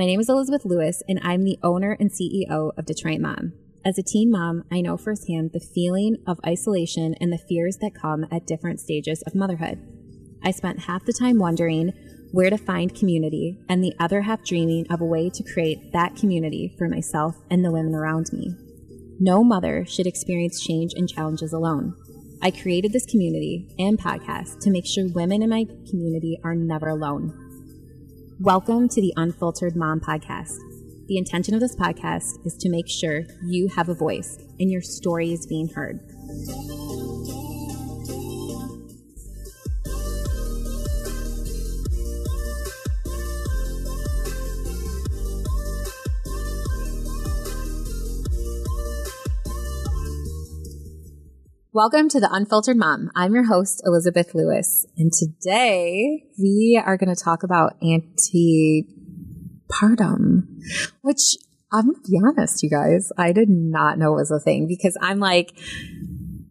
My name is Elizabeth Lewis, and I'm the owner and CEO of Detroit Mom. As a teen mom, I know firsthand the feeling of isolation and the fears that come at different stages of motherhood. I spent half the time wondering where to find community and the other half dreaming of a way to create that community for myself and the women around me. No mother should experience change and challenges alone. I created this community and podcast to make sure women in my community are never alone. Welcome to the Unfiltered Mom Podcast. The intention of this podcast is to make sure you have a voice and your story is being heard. Welcome to the Unfiltered Mom. I'm your host, Elizabeth Lewis. And today we are going to talk about antepartum, which I'm going to be honest, you guys, I did not know was a thing because I'm like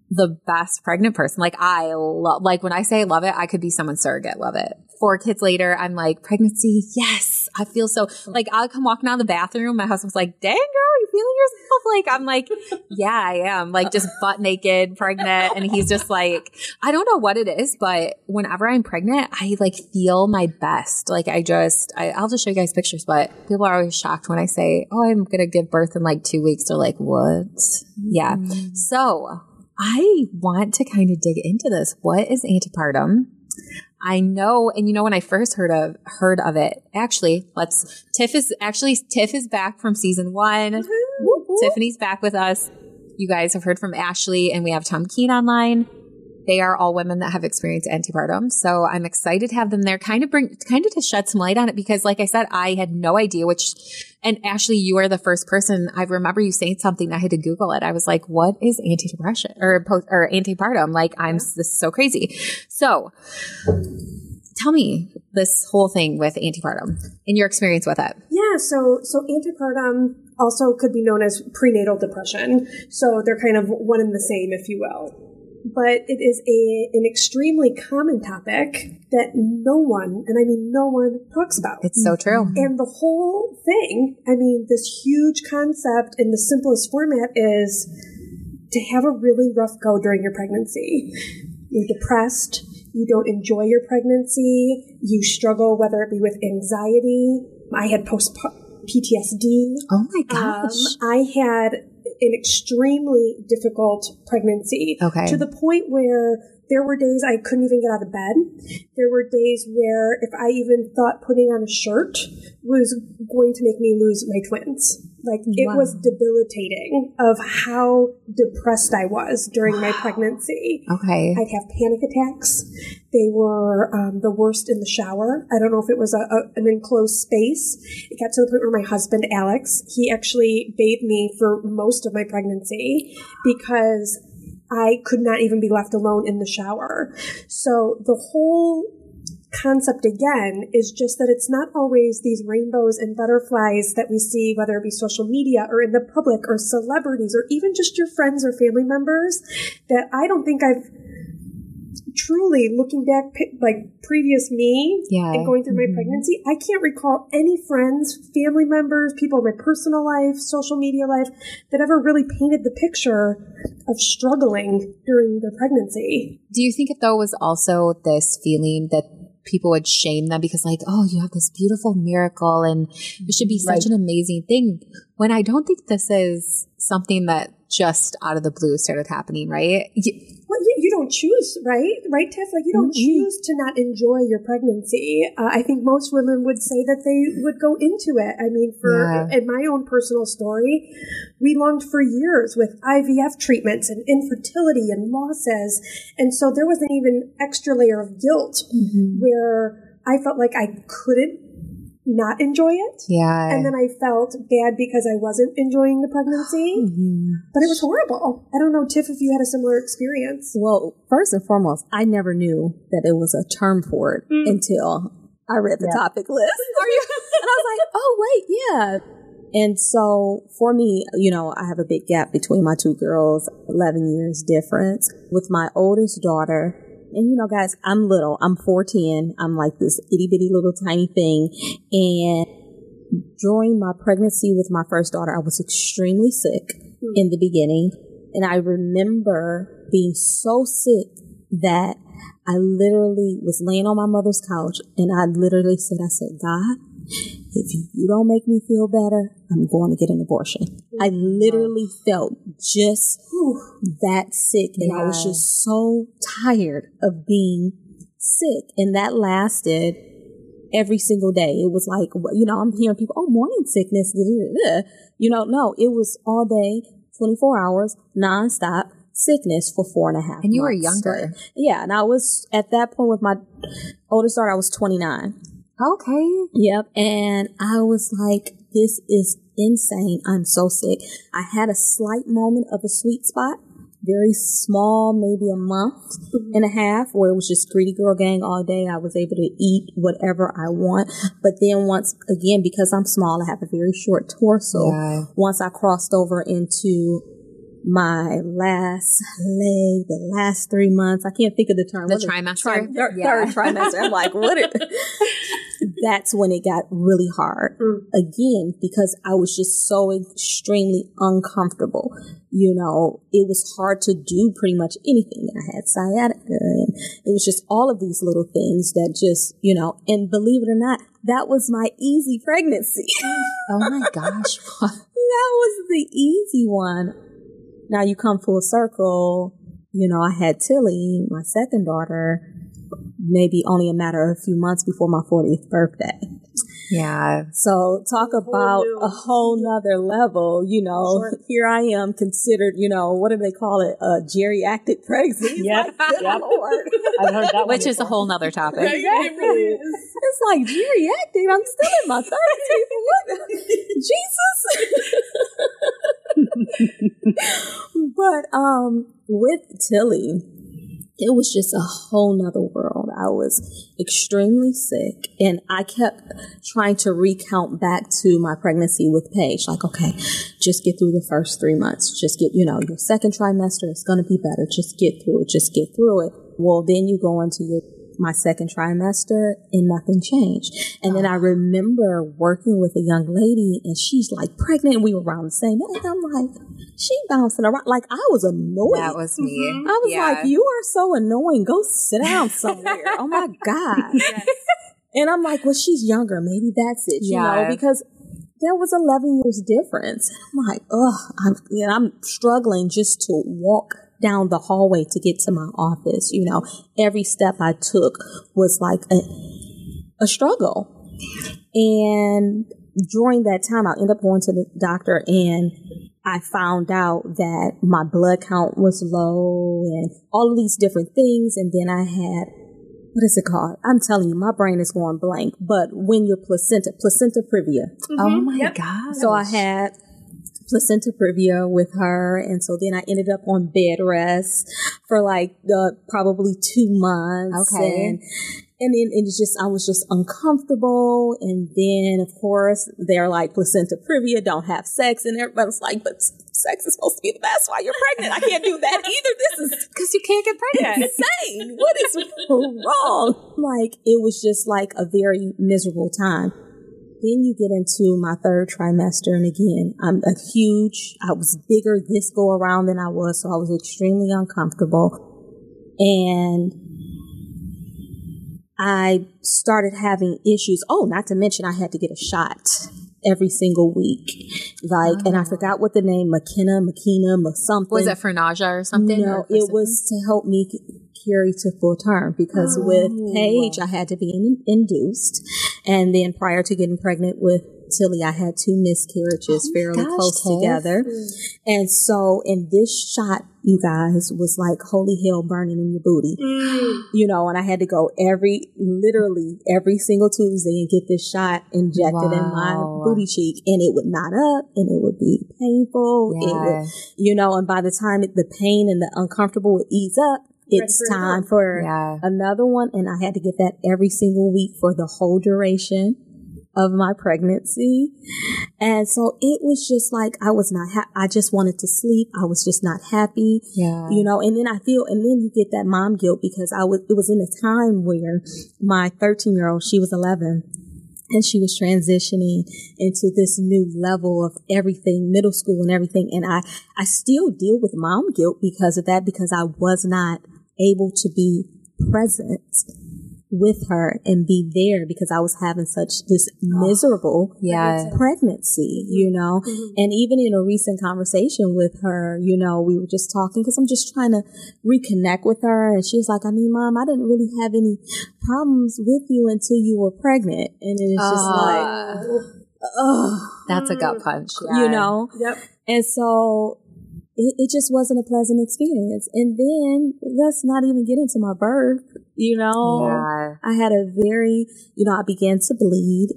the best pregnant person. Like I love, like when I say I love it, I could be someone's surrogate, love it. Four kids later, I'm like, pregnancy, yes. I feel so, like I'll come walking out of the bathroom. My husband's like, dang girl, you feeling yourself? Like, I'm like, yeah, I am. Like, just butt naked, pregnant. And he's just like, I don't know what it is, but whenever I'm pregnant, I like feel my best. Like, I just, I, will just show you guys pictures, but people are always shocked when I say, oh, I'm going to give birth in like two weeks. They're like, what? Yeah. Mm. So I want to kind of dig into this. What is antepartum? I know, and you know, when I first heard of heard of it, actually, let's Tiff is actually Tiff is back from season one. Mm-hmm. Tiphani's back with us. You guys have heard from Ashley, and we have Tumkeen online. They are all women that have experienced antepartum. So I'm excited to have them there, kind of bring, kind of to shed some light on it because, like I said, I had no idea which, and Ashley, you are the first person. I remember you saying something. I had to Google it. I was like, what is antidepressant or post or antepartum? Like, I'm, this is so crazy. So tell me this whole thing with antepartum and your experience with it. Yeah. So, so antepartum also could be known as prenatal depression. So they're kind of one and the same, if you will but it is a an extremely common topic that no one, and I mean no one, talks about. It's so true. And the whole thing, I mean, this huge concept in the simplest format is to have a really rough go during your pregnancy. You're depressed. You don't enjoy your pregnancy. You struggle, whether it be with anxiety. I had post PTSD. Oh my gosh. Um, I had an extremely difficult pregnancy. Okay. To the point where there were days I couldn't even get out of bed. There were days where if I even thought putting on a shirt was going to make me lose my twins. Like it wow. was debilitating of how depressed I was during wow. my pregnancy. Okay. I'd have panic attacks. They were um, the worst in the shower. I don't know if it was a, a, an enclosed space. It got to the point where my husband, Alex, he actually bathed me for most of my pregnancy because I could not even be left alone in the shower. So the whole concept again is just that it's not always these rainbows and butterflies that we see, whether it be social media or in the public or celebrities or even just your friends or family members that I don't think I've truly looking back, like previous me yeah. and going through mm-hmm. my pregnancy, I can't recall any friends, family members, people in my personal life, social media life that ever really painted the picture of struggling during the pregnancy. Do you think it though was also this feeling that people would shame them because like, oh, you have this beautiful miracle and it should be such right. an amazing thing. When I don't think this is something that just out of the blue started happening, right? Well, you, you don't choose, right? Right, Tiff? Like you don't mm-hmm. choose to not enjoy your pregnancy. Uh, I think most women would say that they would go into it. I mean, for yeah. in my own personal story, we longed for years with IVF treatments and infertility and losses, and so there was an even extra layer of guilt mm-hmm. where I felt like I couldn't not enjoy it. Yeah. And then I felt bad because I wasn't enjoying the pregnancy. Mm-hmm. But it was horrible. I don't know, Tiff, if you had a similar experience. Well, first and foremost, I never knew that it was a term for it mm. until I read the yeah. topic list. Are you? and I was like, oh, wait, yeah. And so for me, you know, I have a big gap between my two girls, 11 years difference. With my oldest daughter, and you know, guys, I'm little. I'm 4'10. I'm like this itty bitty little tiny thing. And during my pregnancy with my first daughter, I was extremely sick hmm. in the beginning. And I remember being so sick that I literally was laying on my mother's couch and I literally said, I said, God, if you don't make me feel better, I'm going to get an abortion. I literally felt just that sick and I was just so tired of being sick. And that lasted every single day. It was like, you know, I'm hearing people, oh, morning sickness. da, da, da, da." You know, no, it was all day, 24 hours, nonstop sickness for four and a half And you were younger. Yeah. And I was at that point with my oldest daughter, I was 29. Okay. Yep. And I was like, this is insane. I'm so sick. I had a slight moment of a sweet spot, very small, maybe a month mm-hmm. and a half, where it was just greedy girl gang all day. I was able to eat whatever I want. But then once again, because I'm small, I have a very short torso. Yeah. Once I crossed over into my last leg, the last three months, I can't think of the term. The What is it? trimester? Tri- thir- Yeah. Third trimester. I'm like, what? It, that's when it got really hard. Mm. Again, because I was just so extremely uncomfortable. You know, it was hard to do pretty much anything. I had sciatica and it was just all of these little things that just, you know, and believe it or not, that was my easy pregnancy. Oh my gosh. What? that was the easy one. Now you come full circle. You know, I had Tilly, my second daughter, maybe only a matter of a few months before my 40th birthday. yeah. So talk about a whole nother level, you know, Sure. here I am considered, you know, what do they call it? A geriatric pregnancy. Yep, Like, good yep. I've heard that Which is a whole nother topic. It really is. It's like geriatric. I'm still in my thirties. What? Jesus. but um, with Tilly, it was just a whole nother world. I was extremely sick, and I kept trying to recount back to my pregnancy with Paige. Like, okay, just get through the first three months. Just get, you know, your second trimester is going to be better. Just get through it. Just get through it. Well, then you go into your my second trimester and nothing changed. And then I oh. remember working with a young lady and she's like pregnant and we were around the same age. I'm like, she bouncing around. Like I was annoyed. That was me. Mm-hmm. I was Yeah. like, you are so annoying. Go sit down somewhere. oh my God. And I'm like, well, she's younger. Maybe that's it, you Yeah. know, because there was 11 years difference. I'm like, ugh, I'm, you know, I'm struggling just to walk down the hallway to get to my office. You know, every step I took was like a, a struggle. And during that time, I ended up going to the doctor and I found out that my blood count was low and all of these different things. And then I had, what is it called? I'm telling you, my brain is going blank. But when your placenta, placenta previa. Mm-hmm. Oh my Yep. god. So I had placenta previa with her. And so then I ended up on bed rest for like uh, probably two months. Okay. And, and then it was just, I was just uncomfortable. And then, of course, they're like, placenta previa, don't have sex. And everybody's like, but sex is supposed to be the best while you're pregnant. I can't do that either. This is because you can't get pregnant. insane. What is wrong? Like, it was just like a very miserable time. Then you get into my third trimester, and again, I'm a huge, I was bigger this go around than I was, so I was extremely uncomfortable. And I started having issues. Oh, not to mention, I had to get a shot every single week. Like, and I oh. forgot what the name, Makena, Makena, Mc- something. Was it for nausea or something? No, or it something? was to help me carry to full term because Oh. with Paige, I had to be in, induced. And then prior to getting pregnant with Tilly, I had two miscarriages Oh fairly gosh, close together. And so, in this shot, you guys, was like holy hell burning in your booty. Mm. You know, and I had to go every, literally every single Tuesday and get this shot injected in my booty cheek. And it would knot up and it would be painful. It would you know, and by the time it, the pain and the uncomfortable would ease up, it's time for Yeah. another one. And I had to get that every single week for the whole duration of my pregnancy. And so it was just like, I was not, ha- I just wanted to sleep. I was just not happy Yeah. you know and then i feel and then you get that mom guilt because i was it was in a time where my 13 year old she was 11 and she was transitioning into this new level of everything, middle school and everything. And I, I still deal with mom guilt because of that, because I was not able to be present with her and be there because I was having such this miserable Yeah. pregnancy, you know? Mhm. And even in a recent conversation with her, you know, we were just talking because I'm just trying to reconnect with her. And she was like, I mean, mom, I didn't really have any problems with you until you were pregnant. And it's just like, ugh, that's a gut punch. you know? Yep. And so it, it just wasn't a pleasant experience. And then let's not even get into my birth, you know? Yeah. I had a very, you know, I began to bleed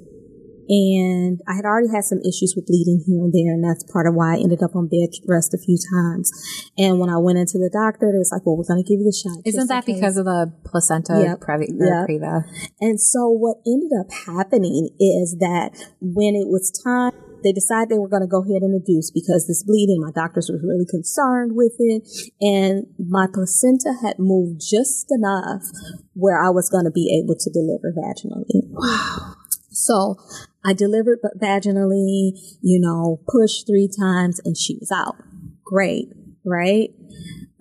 and I had already had some issues with bleeding here and there. And that's part of why I ended up on bed rest a few times. And when I went into the doctor, it was like, well, we're going to give you the shot. Isn't that because of the placenta Yep. previ- Yep. preva? And so what ended up happening is that when it was time, they decided they were going to go ahead and induce because this bleeding, my doctors were really concerned with it. And my placenta had moved just enough where I was going to be able to deliver vaginally. Wow. So I delivered vaginally, you know, pushed three times and she was out. Great, right?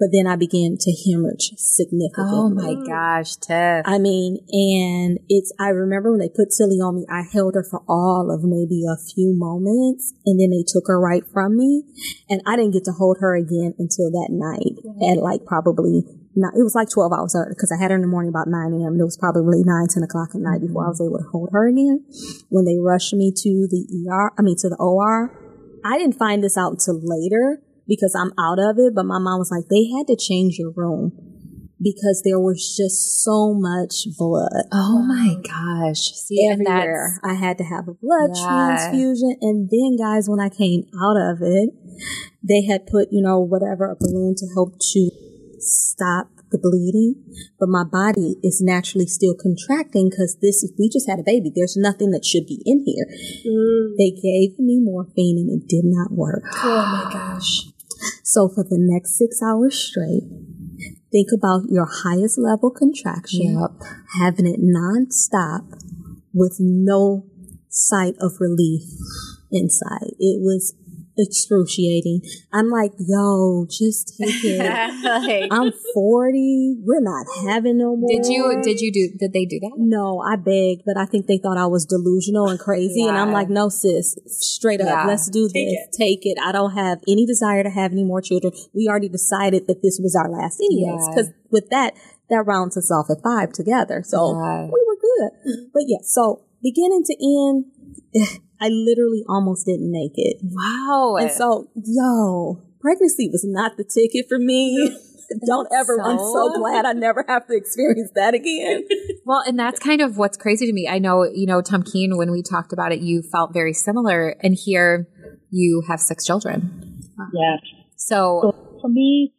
But then I began to hemorrhage significantly. Oh my gosh, Tiff. I mean, and it's, I remember when they put Tilly on me, I held her for all of maybe a few moments and then they took her right from me. And I didn't get to hold her again until that night at like probably not, it was like 12 hours because I had her in the morning about 9 a.m. and it was probably 9, 10 o'clock at night before I was able to hold her again. When they rushed me to the ER, I mean, to the OR, I didn't find this out until later because I'm out of it, but my mom was like, they had to change your room because there was just so much blood oh my gosh. See, and everywhere. I had to have a blood Yeah. transfusion. And then, guys, when I came out of it, they had put, you know, whatever, a balloon to help to stop the bleeding. But my body is naturally still contracting because this is, we just had a baby. There's nothing that should be in here. Mm. They gave me morphine and it did not work. Oh my gosh. So for the next six hours straight, think about your highest level contraction, Yep. having it nonstop with no sight of relief inside. It was excruciating. I'm like, yo, just take it. Like, I'm 40. We're not having no more. did you did you do did they do that? No, I begged, but I think they thought I was delusional and crazy. And I'm like, no, sis, straight up, Yeah. let's do Take this. Take it. I don't have any desire to have any more children. We already decided that this was our last anyways. Yeah. Because with that, that rounds us off at five together. So Yeah. we were good. But yeah, so beginning to end, I literally almost didn't make it. Wow. And so, yo, pregnancy was not the ticket for me. Don't ever. I'm so So- glad I never have to experience that again. Well, and that's kind of what's crazy to me. I know, you know, Tumkeen, when we talked about it, you felt very similar. And here you have six children. Yes. So, For me,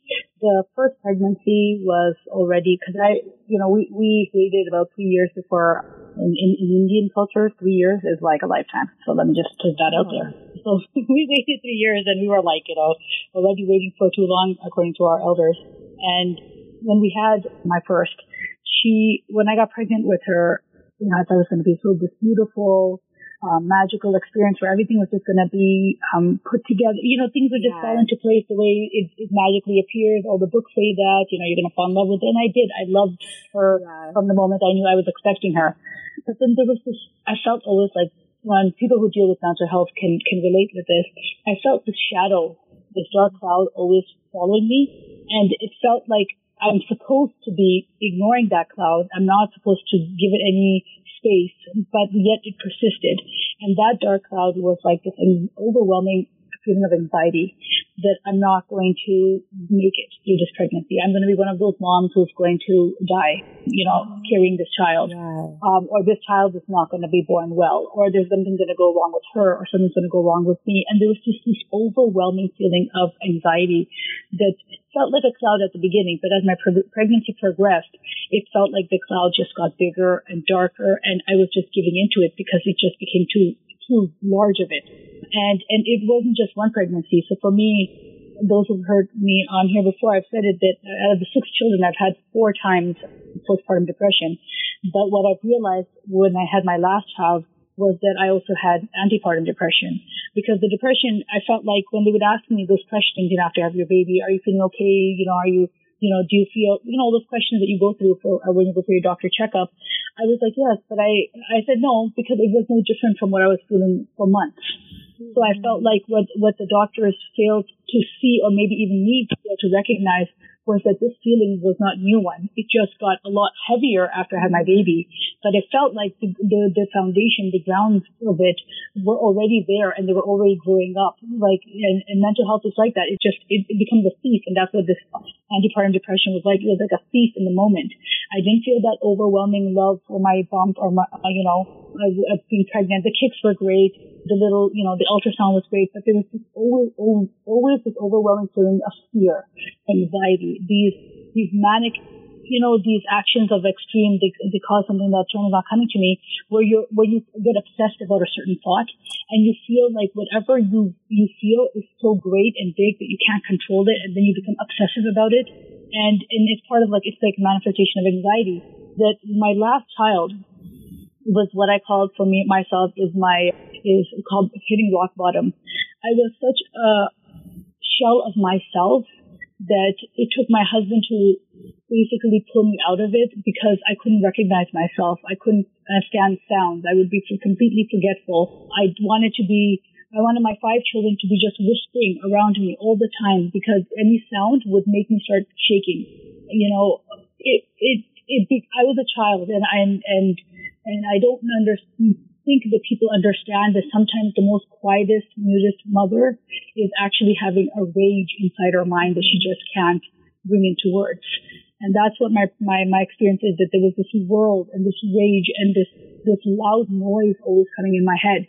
the first pregnancy was already because I, you know, we we waited about three years before. In, in, in Indian culture, three years is like a lifetime. So let me just put that out there. So we waited three years, and we were like, you know, already waiting for too long, according to our elders. And when we had my first, she, when I got pregnant with her, you know, I thought it was going to be so this beautiful, um, magical experience where everything was just going to be um, put together. You know, things would just Yeah. fall into place the way it, it magically appears. All the books say that. You know, you're going to fall in love with it, and I did. I loved her Yeah. from the moment I knew I was expecting her. But then there was this. I felt always like when people who deal with mental health can can relate with this. I felt this shadow, this dark cloud, always following me, and it felt like I'm supposed to be ignoring that cloud. I'm not supposed to give it any space, but yet it persisted. And that dark cloud was like this overwhelming feeling of anxiety that I'm not going to make it through this pregnancy. I'm going to be one of those moms who's going to die, you know, carrying this child. yeah. Um, or this child is not going to be born well, or there's something going to go wrong with her, or something's going to go wrong with me. And there was just this overwhelming feeling of anxiety that felt like a cloud at the beginning, but as my pre- pregnancy progressed, it felt like the cloud just got bigger and darker, and I was just giving into it because it just became too too large of it. And and it wasn't just one pregnancy. So for me, those who've heard me on here before, I've said it that out of the six children, I've had four times postpartum depression. But what I've realized when I had my last child, was that I also had antepartum depression because the depression, I felt like when they would ask me those questions, you know, after you have your baby, are you feeling okay? You know, are you, you know, do you feel, you know, all those questions that you go through for uh, when you go for your doctor checkup. I was like, yes, but I, I said no because it was no different from what I was feeling for months. So I felt like what, what the doctors failed to see or maybe even need to recognize was that this feeling was not new one. It just got a lot heavier after I had my baby, but it felt like the, the, the foundation, the grounds of it were already there and they were already growing up. Like, and, and mental health is like that. It just, it, it becomes a thief. And that's what this antepartum depression was like. It was like a thief in the moment. I didn't feel that overwhelming love for my bump or my, uh, you know, of being pregnant. The kicks were great. The little, you know, the ultrasound was great, but there was this always, always, always this overwhelming feeling of fear, anxiety, these, these manic, you know, these actions of extreme, they, they cause something that is not coming to me, where you where you get obsessed about a certain thought, and you feel like whatever you you feel is so great and big that you can't control it, and then you become obsessive about it, and and it's part of like it's like a manifestation of anxiety. That my last child was what I called for me myself is my is called hitting rock bottom. I was such a shell of myself that it took my husband to basically pull me out of it because I couldn't recognize myself. I couldn't uh, understand sounds. I would be completely forgetful. I wanted to be, I wanted my five children to be just whispering around me all the time because any sound would make me start shaking. You know, it, it, it, I was a child and I, and, and I don't understand think that people understand that sometimes the most quietest, mutest mother is actually having a rage inside her mind that she just can't bring into words. And that's what my, my, my experience is that there was this world and this rage and this, this loud noise always coming in my head.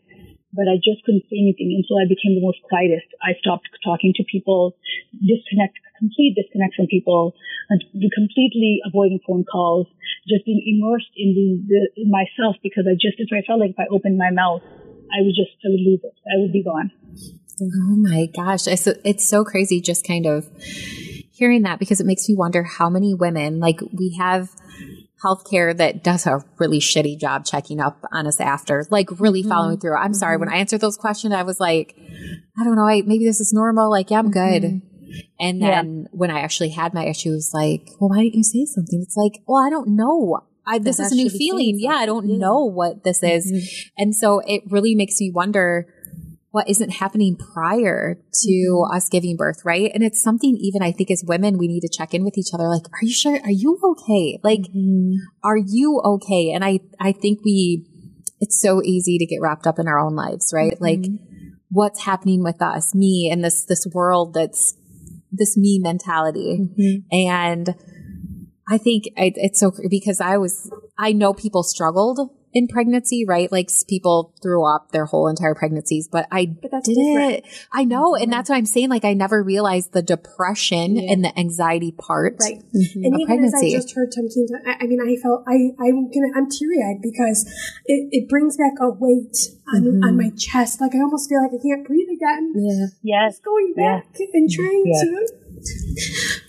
But I just couldn't say anything until I became the most quietest. I stopped talking to people, disconnect, complete disconnect from people, and completely avoiding phone calls, just being immersed in the, the in myself because I just, I felt like if I opened my mouth, I would just, I would lose it. I would be gone. Oh my gosh. It's, it's so crazy just kind of hearing that because it makes me wonder how many women, like we have healthcare that does a really shitty job checking up on us after, like really mm-hmm. following through. I'm mm-hmm. sorry. When I answered those questions, I was like, I don't know. I, maybe this is normal. Like, yeah, I'm good. Mm-hmm. And then yeah. when I actually had my issue, it was like, well, why didn't you say something? It's like, well, I don't know. I, this is a new feeling. Yeah, I don't yeah. know what this is. Mm-hmm. And so it really makes me wonder what isn't happening prior to mm-hmm. us giving birth, right? And it's something even I think as women, we need to check in with each other. Like, are you sure? Are you okay? Like, mm-hmm. are you okay? And I, I think we, it's so easy to get wrapped up in our own lives, right? Like, what's happening with us, me, and this, this world that's this me mentality. Mm-hmm. And I think it's so because I was, I know people struggled in pregnancy, right? Like people threw up their whole entire pregnancies, but I but did it. I know. And that's what I'm saying. Like I never realized the depression yeah. and the anxiety part. Right. Mm-hmm. And even pregnancy. as I just heard Tom I, I mean, I felt, I, I'm gonna, I'm teary eyed because it, it brings back a weight on, mm-hmm. on my chest. Like I almost feel like I can't breathe again. Yeah. Yes. Just going back yeah. and trying yeah. to,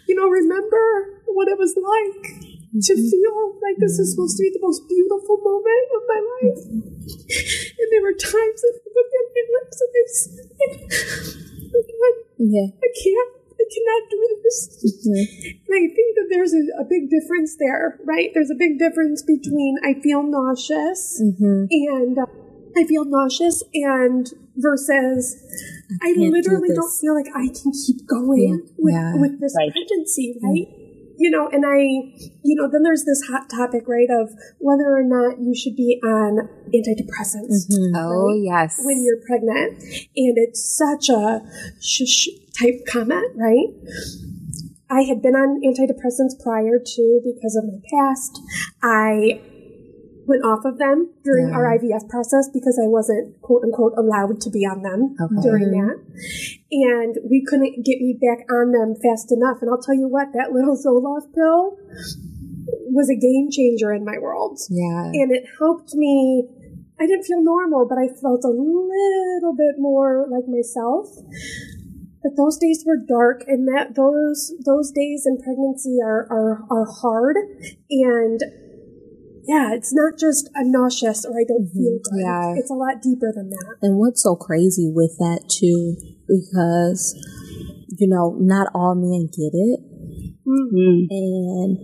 you know, remember what it was like to feel like this is supposed to be the most beautiful moment of my life. And there were times that I looked at my lips and I said, oh God, yeah. I can't, I cannot do this. Mm-hmm. And I think that there's a, a, big difference there, right? There's a big difference between I feel nauseous mm-hmm. and uh, I feel nauseous and versus I, I literally do not feel like I can keep going yeah. With, yeah. with this right. pregnancy, right? Mm-hmm you know, and I, you know, then there's this hot topic, right, of whether or not you should be on antidepressants. Mm-hmm. Oh, right, yes. When you're pregnant. And it's such a shush type comment, right? I had been on antidepressants prior to because of my past. I went off of them during yeah. our IVF process because I wasn't quote unquote allowed to be on them okay. during mm-hmm. that. And we couldn't get me back on them fast enough. And I'll tell you what, that little Zoloft pill was a game changer in my world. Yeah. And it helped me. I didn't feel normal, but I felt a little bit more like myself. But those days were dark, and that those those days in pregnancy are are, are hard. And Yeah, it's not just I'm nauseous or I don't feel good. Yeah. It's a lot deeper than that. And what's so crazy with that too, because you know, not all men get it, Mm. and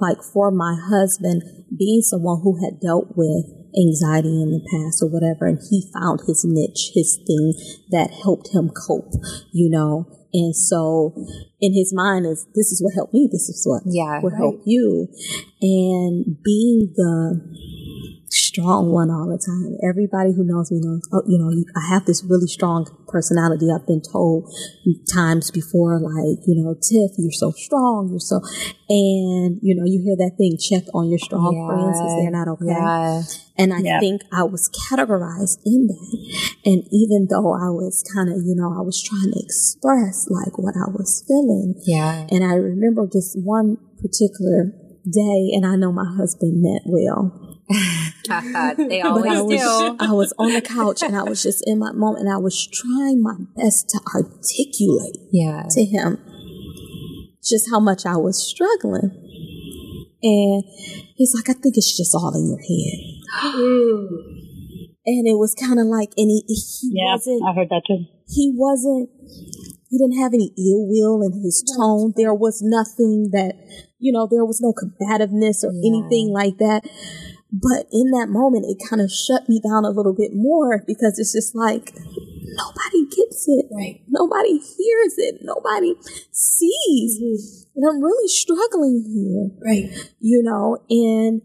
like for my husband being someone who had dealt with anxiety in the past or whatever and he found his niche his thing that helped him cope you know and so in his mind is this is what helped me this is what Yeah. will help you and being the strong one all the time everybody who knows me knows oh you know i have this really strong personality i've been told times before like you know tiff you're so strong you're so and you know you hear that thing check on your strong friends because they're not okay Yeah. and I Yeah. think I was categorized in that. And even though I was kind of, you know, I was trying to express like what I was feeling. Yeah. And I remember just one particular day, and I know my husband meant well. They But I always was, do. I was on the couch and I was just in my moment and I was trying my best to articulate Yeah. to him just how much I was struggling. And he's like, I think it's just all in your head. And it was kind of like, and he, he Yeah, wasn't, I heard that too. he wasn't, he didn't have any ill will in his tone. There was nothing that, you know, there was no combativeness or Yeah. anything like that. But in that moment, it kind of shut me down a little bit more because it's just like, nobody gets it. Right. Nobody hears it. Nobody sees. Mm-hmm. And I'm really struggling here Right. you know, and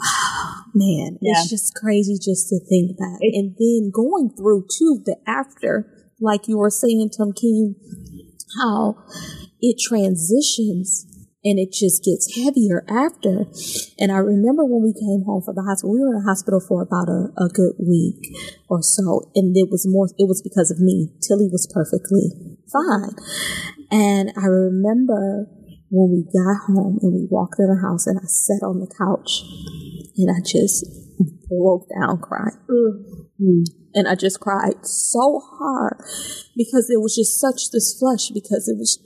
man, Yeah. it's just crazy just to think that. It- and then going through to the after, like you were saying, Tumkeen, how it transitions and it just gets heavier after. And I remember when we came home from the hospital, we were in the hospital for about a, a good week or so. And it was more, it was because of me. Tilly was perfectly fine. And I remember when we got home and we walked in the house and I sat on the couch and I just broke down crying. Mm. And I just cried so hard because it was just such this flush because it was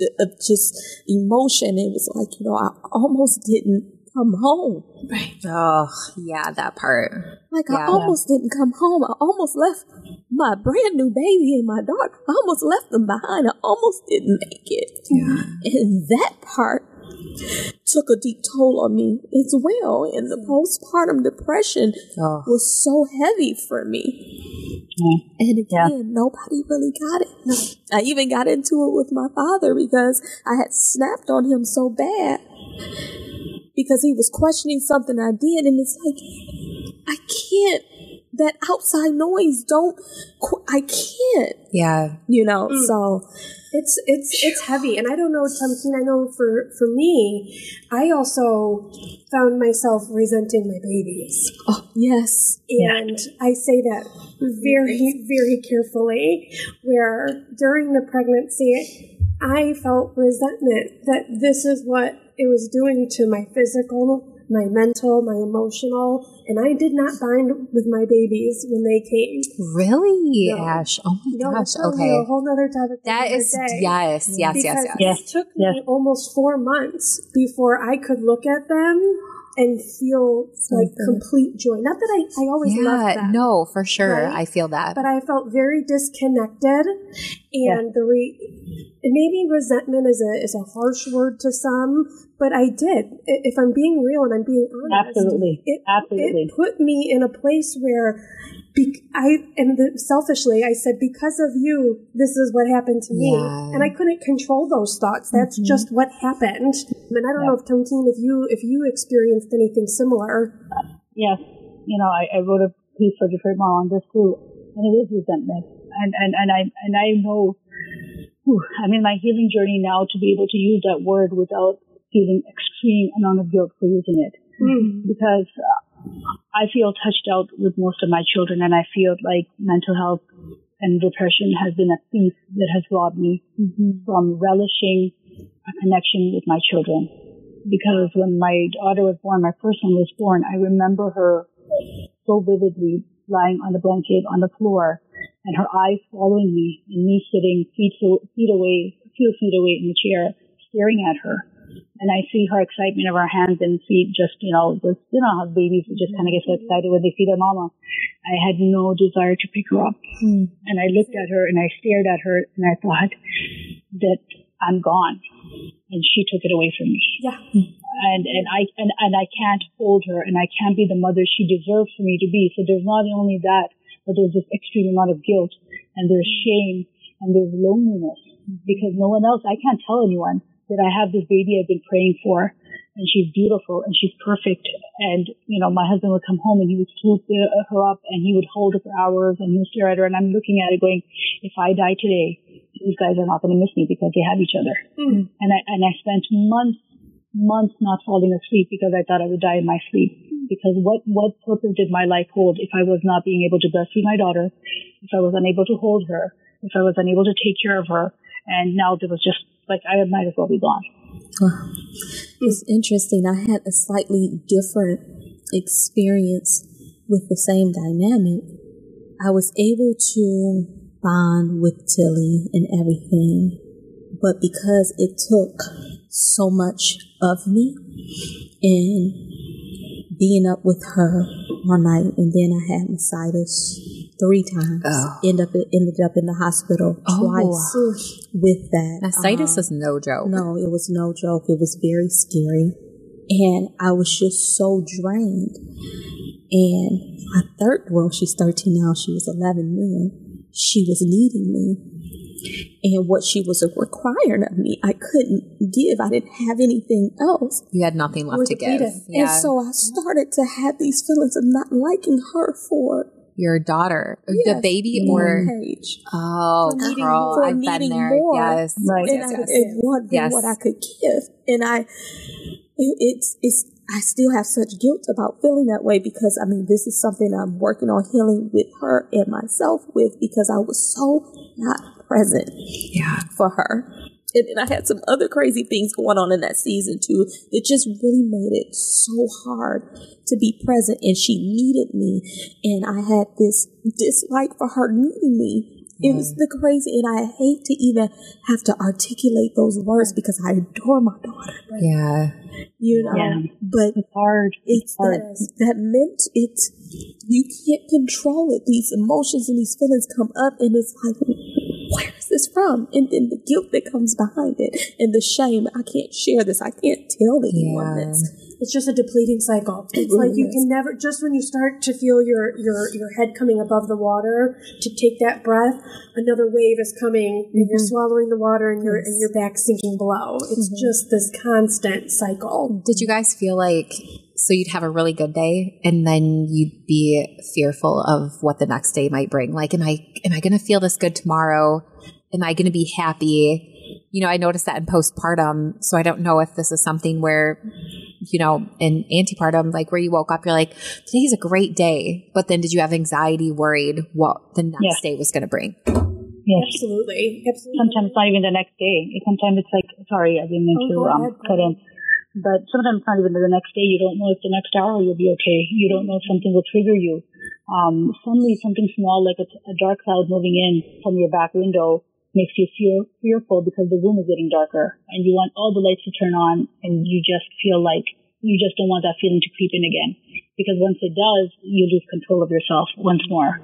just emotion. It was like, you know, I almost didn't come home. Right. Oh, yeah, that part. Like I Yeah. almost didn't come home. I almost left my brand new baby and my daughter. I almost left them behind. I almost didn't make it. Yeah. And that part took a deep toll on me as well. And the postpartum depression Oh, was so heavy for me. Mm-hmm. And again, nobody really got it. I even got into it with my father because I had snapped on him so bad because he was questioning something I did. And it's like, I can't, that outside noise, don't, qu- I can't, yeah. you know, Mm. so It's it's it's heavy, and I don't know, Tumkeen. I know for for me, I also found myself resenting my babies, oh, yes. and I say that very very carefully. Where during the pregnancy, I felt resentment that this is what it was doing to my physical, my mental, my emotional, and I did not bind with my babies when they came. Really, No. Ash? Oh my No, gosh. Okay. a whole nother topic. for That day. yes, yes, yes, yes. Yes. it took me almost four months before I could look at them and feel like Something. complete joy. Not that I, I always loved Yeah, them, no, for sure. Right? I feel that. but I felt very disconnected, and the re- maybe resentment is a is a harsh word to some, but I did. If I'm being real and I'm being honest, Absolutely. it, Absolutely. it put me in a place where be- I and the, selfishly I said because of you this is what happened to me Yeah. and I couldn't control those thoughts that's mm-hmm. just what happened and I don't know if Tumkeen if you if you experienced anything similar Yes, you know, I, I wrote a piece for Detroit Mom on this too, and it is resentment, and and and I and I know, whew, I'm in my healing journey now to be able to use that word without feeling extreme amount of guilt for using it, because uh, I feel touched out with most of my children, and I feel like mental health and depression has been a thief that has robbed me from relishing a connection with my children. Because when my daughter was born, my first one was born, I remember her so vividly lying on the blanket on the floor and her eyes following me and me sitting feet, feet away, a few feet away in the chair, staring at her. And I see her excitement of her hands and feet just, you know, just, you know, how babies just kind of get so excited when they see their mama. I had no desire to pick her up. Hmm. And I looked at her and I stared at her and I thought that I'm gone. And she took it away from me. Yeah. And, and I, and, and I can't hold her and I can't be the mother she deserves for me to be. So there's not only that, but there's this extreme amount of guilt and there's shame and there's loneliness because no one else, I can't tell anyone that I have this baby I've been praying for and she's beautiful and she's perfect. And, you know, my husband would come home and he would swoop her up and he would hold her for hours and he would stare at her. And I'm looking at it going, if I die today, these guys are not going to miss me because they have each other. Mm. And I, and I spent months, months not falling asleep because I thought I would die in my sleep. Because what, what purpose did my life hold if I was not being able to breastfeed my daughter, if I was unable to hold her, if I was unable to take care of her, and now there was just like I might as well be gone. It's interesting. I had a slightly different experience with the same dynamic. I was able to bond with Tilly and everything, but because it took so much of me and being up with her one night, and then I had mastitis three times. Oh. End up ended up in the hospital Oh. twice with that. Mastitis Um, is no joke. no, it was no joke. It was very scary. And I was just so drained. And my third, well, she's 13 now, she was 11 then. She was needing me. And what she was requiring of me, I couldn't give. I didn't have anything else. You had nothing left to give. Yeah. And so I started to have these feelings of not liking her for Your daughter, the Yes, baby, one or Paige. oh, For girl, more. I've been there. more. Yes, Right. and yes, I yes. and wanting Yes. what I could give. And I, it, it's it's I still have such guilt about feeling that way because I mean this is something I'm working on healing with her and myself with because I was so not present Yeah. for her. And then I had some other crazy things going on in that season too that just really made it so hard to be present. And she needed me, and I had this dislike for her needing me. It was mm-hmm. the crazy, and I hate to even have to articulate those words because I adore my daughter, Yeah. you know. Yeah. But It's hard. it's hard. that that meant it's you can't control it. These emotions and these feelings come up, and it's like, where is this from? And then the guilt that comes behind it, and the shame. I can't share this. I can't tell anyone Yeah. this. It's just a depleting cycle. It's really like you is. can never just when you start to feel your your your head coming above the water to take that breath, another wave is coming and you're mm-hmm. swallowing the water and your and your back sinking below. It's mm-hmm. just this constant cycle. Did you guys feel like so you'd have a really good day and then you'd be fearful of what the next day might bring? Like, am I am I going to feel this good tomorrow? Am I going to be happy? You know, I noticed that in postpartum, so I don't know if this is something where you know, in antepartum, like where you woke up, you're like, today's a great day. But then did you have anxiety, worried what the next Yeah. day was going to bring? Yes. Absolutely. Absolutely. Sometimes not even the next day. Sometimes it's like, sorry, I didn't mean Oh, to um, cut in. But sometimes not even the next day. You don't know if the next hour you'll be okay. You don't know if something will trigger you. Um, suddenly something small like a, a dark cloud moving in from your back window makes you feel fearful because the room is getting darker and you want all the lights to turn on and you just feel like you just don't want that feeling to creep in again. Because once it does, you lose control of yourself once more.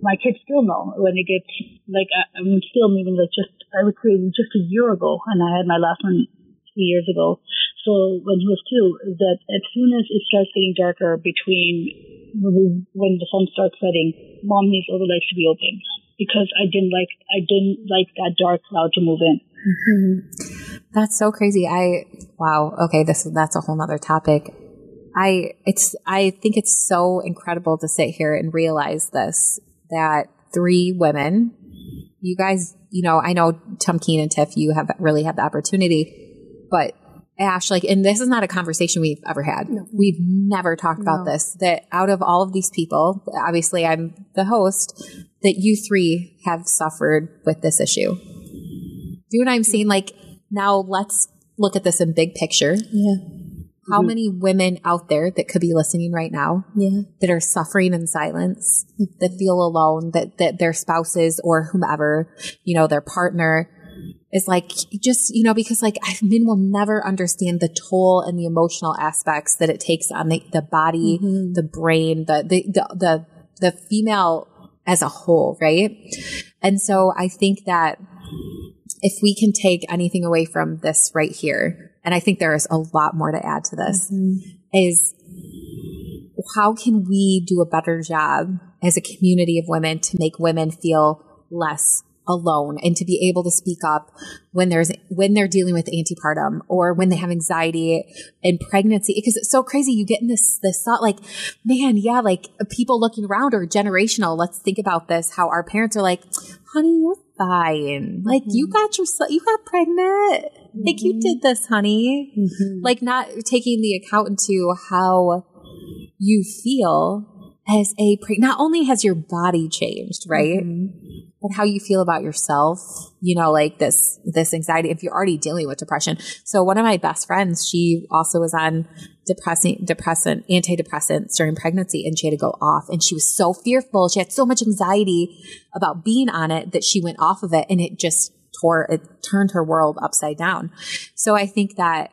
My kids still know when it gets like I, I'm still meaning like just I would say just a year ago, and I had my last one two years ago. So when he was two, that as soon as it starts getting darker between when the sun starts setting, mom needs all the lights to be open because I didn't like I didn't like that dark cloud to move in. Mm-hmm. That's so crazy. I wow. Okay, this that's a whole nother topic. I it's I think it's so incredible to sit here and realize this that three women, you guys, you know, I know Tom Tumkeen and Tiff, you have really had the opportunity, but Ash, like, and this is not a conversation we've ever had. We've never talked about this. That out of all of these people, obviously I'm the host, that you three have suffered with this issue. Do you what I'm saying? Like, now let's look at this in big picture. Yeah, How mm-hmm. many women out there that could be listening right now yeah. that are suffering in silence, mm-hmm. that feel alone, that, that their spouses or whomever, you know, their partner is like just you know because like men will never understand the toll and the emotional aspects that it takes on the, the body Mm-hmm. the brain the, the the the the female as a whole right and so i think that if we can take anything away from this right here and i think there is a lot more to add to this is how can we do a better job as a community of women to make women feel less alone and to be able to speak up when there's when they're dealing with antepartum or when they have anxiety and pregnancy. Because it's so crazy. You get in this this thought like man yeah like people looking around or generational. Let's think about this how our parents are like honey you're fine. Like you mm-hmm. got your you got pregnant. Like you mm-hmm. did this honey. Mm-hmm. Like not taking the account into how you feel as a pre- not only has your body changed right? Mm-hmm. But how you feel about yourself you know like this this anxiety if you're already dealing with depression. So one of my best friends she also was on depressing depressant antidepressants during pregnancy and she had to go off and she was so fearful. She had so much anxiety about being on it that she went off of it and it just tore it turned her world upside down. So i think that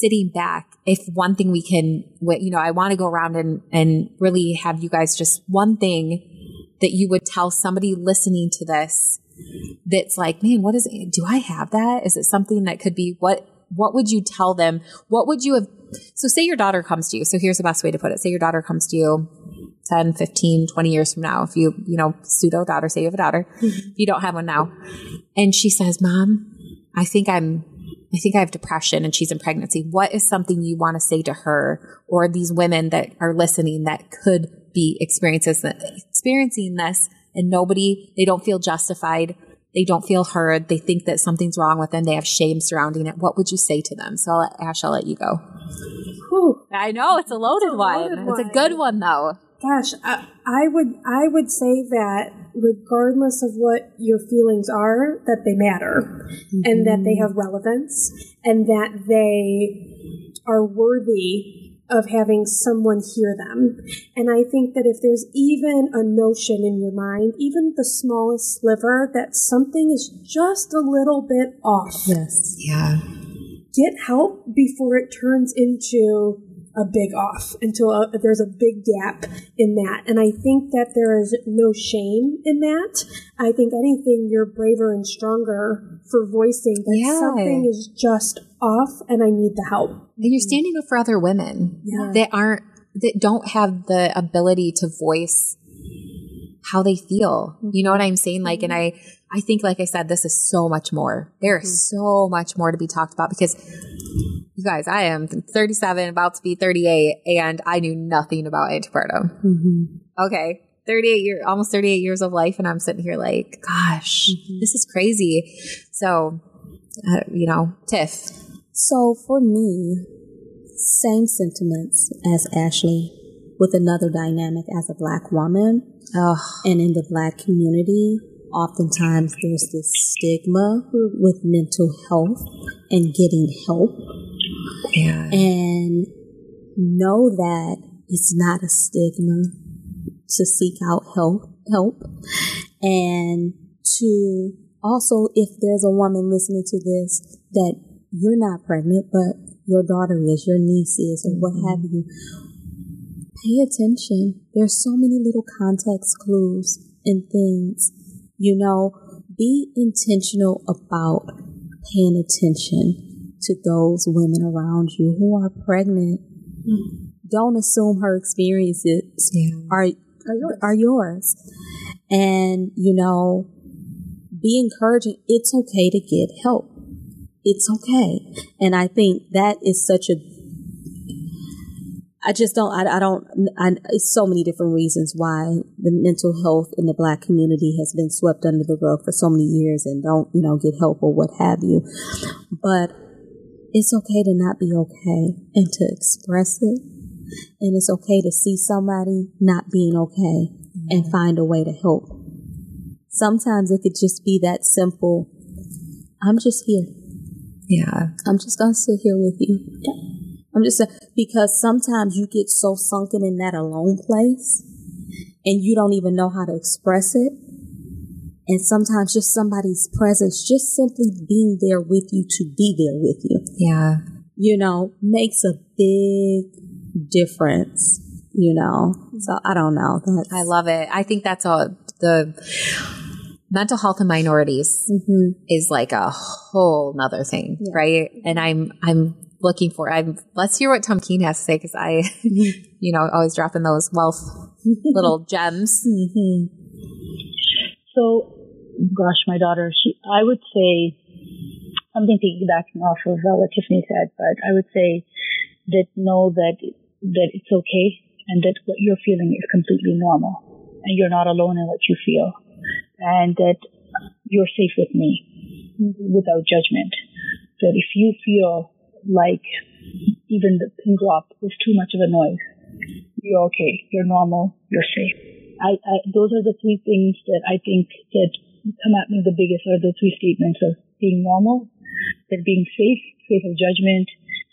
sitting back if one thing we can you know i want to go around and and really have you guys just one thing that you would tell somebody listening to this that's like man what is it do i have that? Is it something that could be what what would you tell them? What would you have so say your daughter comes to you so here's the best way to put it. Say your daughter comes to you 10 15 20 years from now if you you know pseudo daughter say you have a daughter if you don't have one now and she says mom i think i'm I think I have depression and she's in pregnancy. What is something you want to say to her or these women that are listening that could be experiences experiencing this and nobody they don't feel justified, they don't feel heard, they think that something's wrong with them, they have shame surrounding it. What would you say to them? So I'll let, Ash, I'll let you go. Whew. I know it's a loaded, a one. loaded It's a good one though. Gosh, I, I would I would say that regardless of what your feelings are, that they matter, and that they mm-hmm. have relevance, and that they are worthy of having someone hear them. And I think that if there's even a notion in your mind, even the smallest sliver, that something is just a little bit off, Yes. Yeah. get help before it turns into a big off, until a, there's a big gap in that. And I think that there is no shame in that. I think anything you're braver and stronger for voicing that Yeah. something is just off and I need the help. And you're standing up for other women Yeah. that aren't that don't have the ability to voice how they feel. Mm-hmm. You know what I'm saying? Like, and mm-hmm. I, I think, like I said, this is so much more. There's mm-hmm. so much more to be talked about because you guys, I am 37, about to be 38, and I knew nothing about antepartum. Okay. 38 years, almost 38 years of life. And I'm sitting here like, gosh, this is crazy. So, uh, you know, Tiff, So for me, same sentiments as Ashley, with another dynamic as a black woman. oh, And in the black community, oftentimes there's this stigma with mental health and getting help. yeah. And know that it's not a stigma to seek out help help and to also if there's a woman listening to this that you're not pregnant but your daughter is your niece is or what mm-hmm. have you pay attention there's so many little context clues and things you know be intentional about paying attention to those women around you who are pregnant don't assume her experiences Yeah. are are yours. And you know, be encouraging. It's okay to get help. It's okay. And I think that is such a I just don't, I, I don't, I, it's so many different reasons why the mental health in the black community has been swept under the rug for so many years and don't, you know, get help or what have you. But it's okay to not be okay and to express it. And it's okay to see somebody not being okay and mm-hmm. find a way to help. Sometimes it could just be that simple. I'm just here. Yeah. I'm just gonna sit here with you. I'm just because sometimes you get so sunken in that alone place and you don't even know how to express it. And sometimes just somebody's presence, just simply being there with you to be there with you. Yeah. You know, makes a big difference, you know. So I don't know. That's, I love it. I think that's all the mental health in minorities Mhm. is like a whole nother thing, Yeah. right? And I'm I'm looking for I'm let's hear what Tumkeen has to say because I you know always dropping those wealth little gems. Mhm. So, gosh, my daughter, she, I would say, something piggybacking off of what Tiphani said, but I would say that know that, that it's okay and that what you're feeling is completely normal and you're not alone in what you feel and that you're safe with me without judgment. That if you feel like even the pin drop was too much of a noise, you're okay, you're normal, you're safe. I, I, those are the three things that I think that come at me the biggest are the three statements of being normal, that being safe, safe of judgment,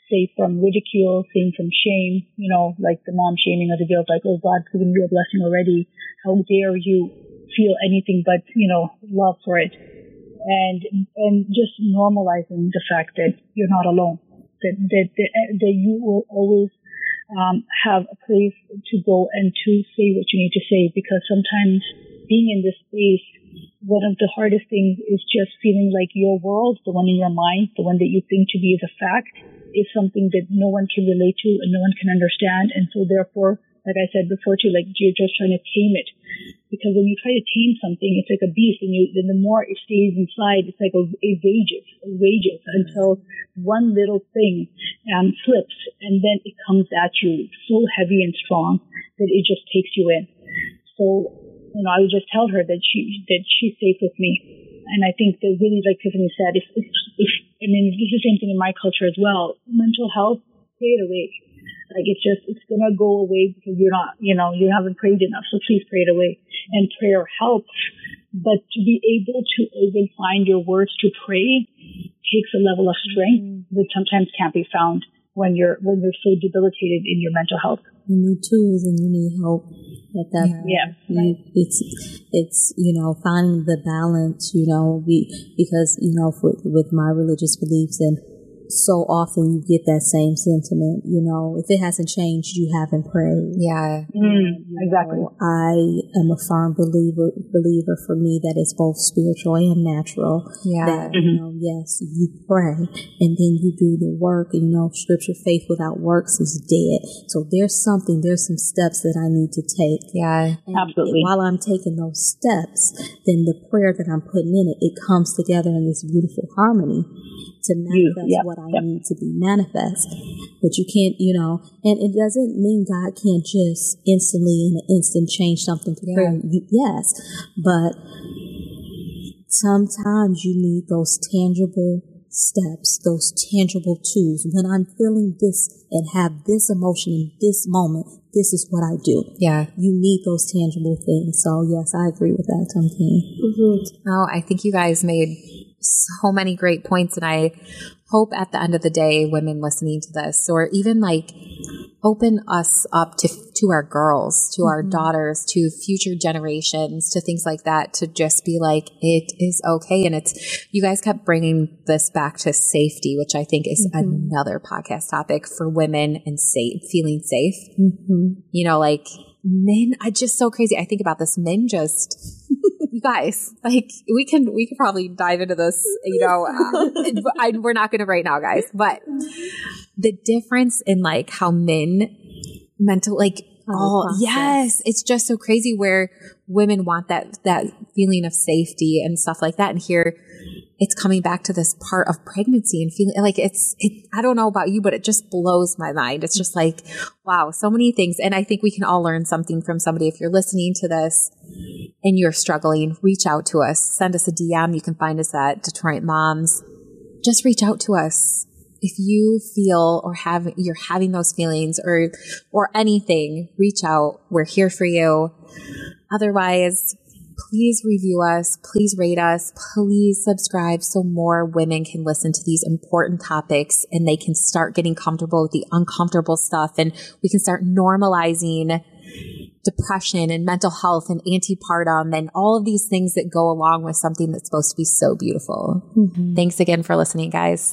safe from ridicule, safe from shame, you know, like the mom shaming of the guilt, like, oh, God's given you a blessing already. How dare you feel anything but, you know, love for it. And, and just normalizing the fact that you're not alone, that, that, that, you will always um, have a place to go and to say what you need to say because sometimes being in this space, one of the hardest things is just feeling like your world, the one in your mind, the one that you think to be as a fact, is something that no one can relate to and no one can understand. And so therefore, like I said before too, like you're just trying to tame it. Because when you try to tame something, it's like a beast and you, then the more it stays inside, it's like a, it rages, it rages until one little thing um, slips and then it comes at you so heavy and strong that it just takes you in. So, you know, I would just tell her that she, that she's safe with me. And I think that really, like Tiphani said, if, if, if I mean, this is the same thing in my culture as well. Mental health, stay it away. Like it's just, it's gonna go away because you're not, you know, you haven't prayed enough. So please pray it away. And prayer helps. But to be able to even find your words to pray takes a level of strength mm-hmm. that sometimes can't be found when you're, when you're so debilitated in your mental health. You need tools and you need help at that mm-hmm. Yeah. point. Yeah. You, it's it's you know finding the balance. You know, be, because you know for, with my religious beliefs and so often you get that same sentiment. You know, if it hasn't changed, you haven't prayed. Yeah. Mm, exactly. know, I am a firm believer believer for me that it's both spiritual and natural. Yeah. That you know, yes, you pray and then you do the work. And you know, scripture, faith without works is dead. So there's something, there's some steps that I need to take. Yeah. And Absolutely. While I'm taking those steps, then the prayer that I'm putting in it, it comes together in this beautiful harmony to manifest yep, what I need to be manifest. But you can't, you know, and it doesn't mean God can't just instantly in an instant change something to prayer. You, yes, but sometimes you need those tangible steps, those tangible tools. When I'm feeling this and have this emotion in this moment, this is what I do Yeah. you need those tangible things. So yes, I agree with that, Tumkeen. Mm-hmm. Oh, I think you guys made so many great points. And I hope at the end of the day, women listening to this, or even like open us up to, to our girls, to our daughters, to future generations, to things like that, to just be like, it is okay. And it's, you guys kept bringing this back to safety, which I think is another podcast topic for women and safe, feeling safe. Mm-hmm. You know, like men, I just so crazy. I think about this. Men just, guys, like we can, we could probably dive into this, you know, uh, I, we're not going to right now, guys, but the difference in like how men mental, like, How oh, yes, it's just so crazy where women want that, that feeling of safety and stuff like that. And here, it's coming back to this part of pregnancy and feeling like it's it I don't know about you but it just blows my mind. It's just like wow, so many things and I think we can all learn something from somebody if you're listening to this and you're struggling, reach out to us. Send us a DM. You can find us at Detroit Moms. Just reach out to us. If you feel or have you're having those feelings or or anything, reach out. We're here for you. Otherwise, please review us, please rate us, please subscribe so more women can listen to these important topics and they can start getting comfortable with the uncomfortable stuff and we can start normalizing depression and mental health and antepartum and all of these things that go along with something that's supposed to be so beautiful. Mm-hmm. Thanks again for listening, guys.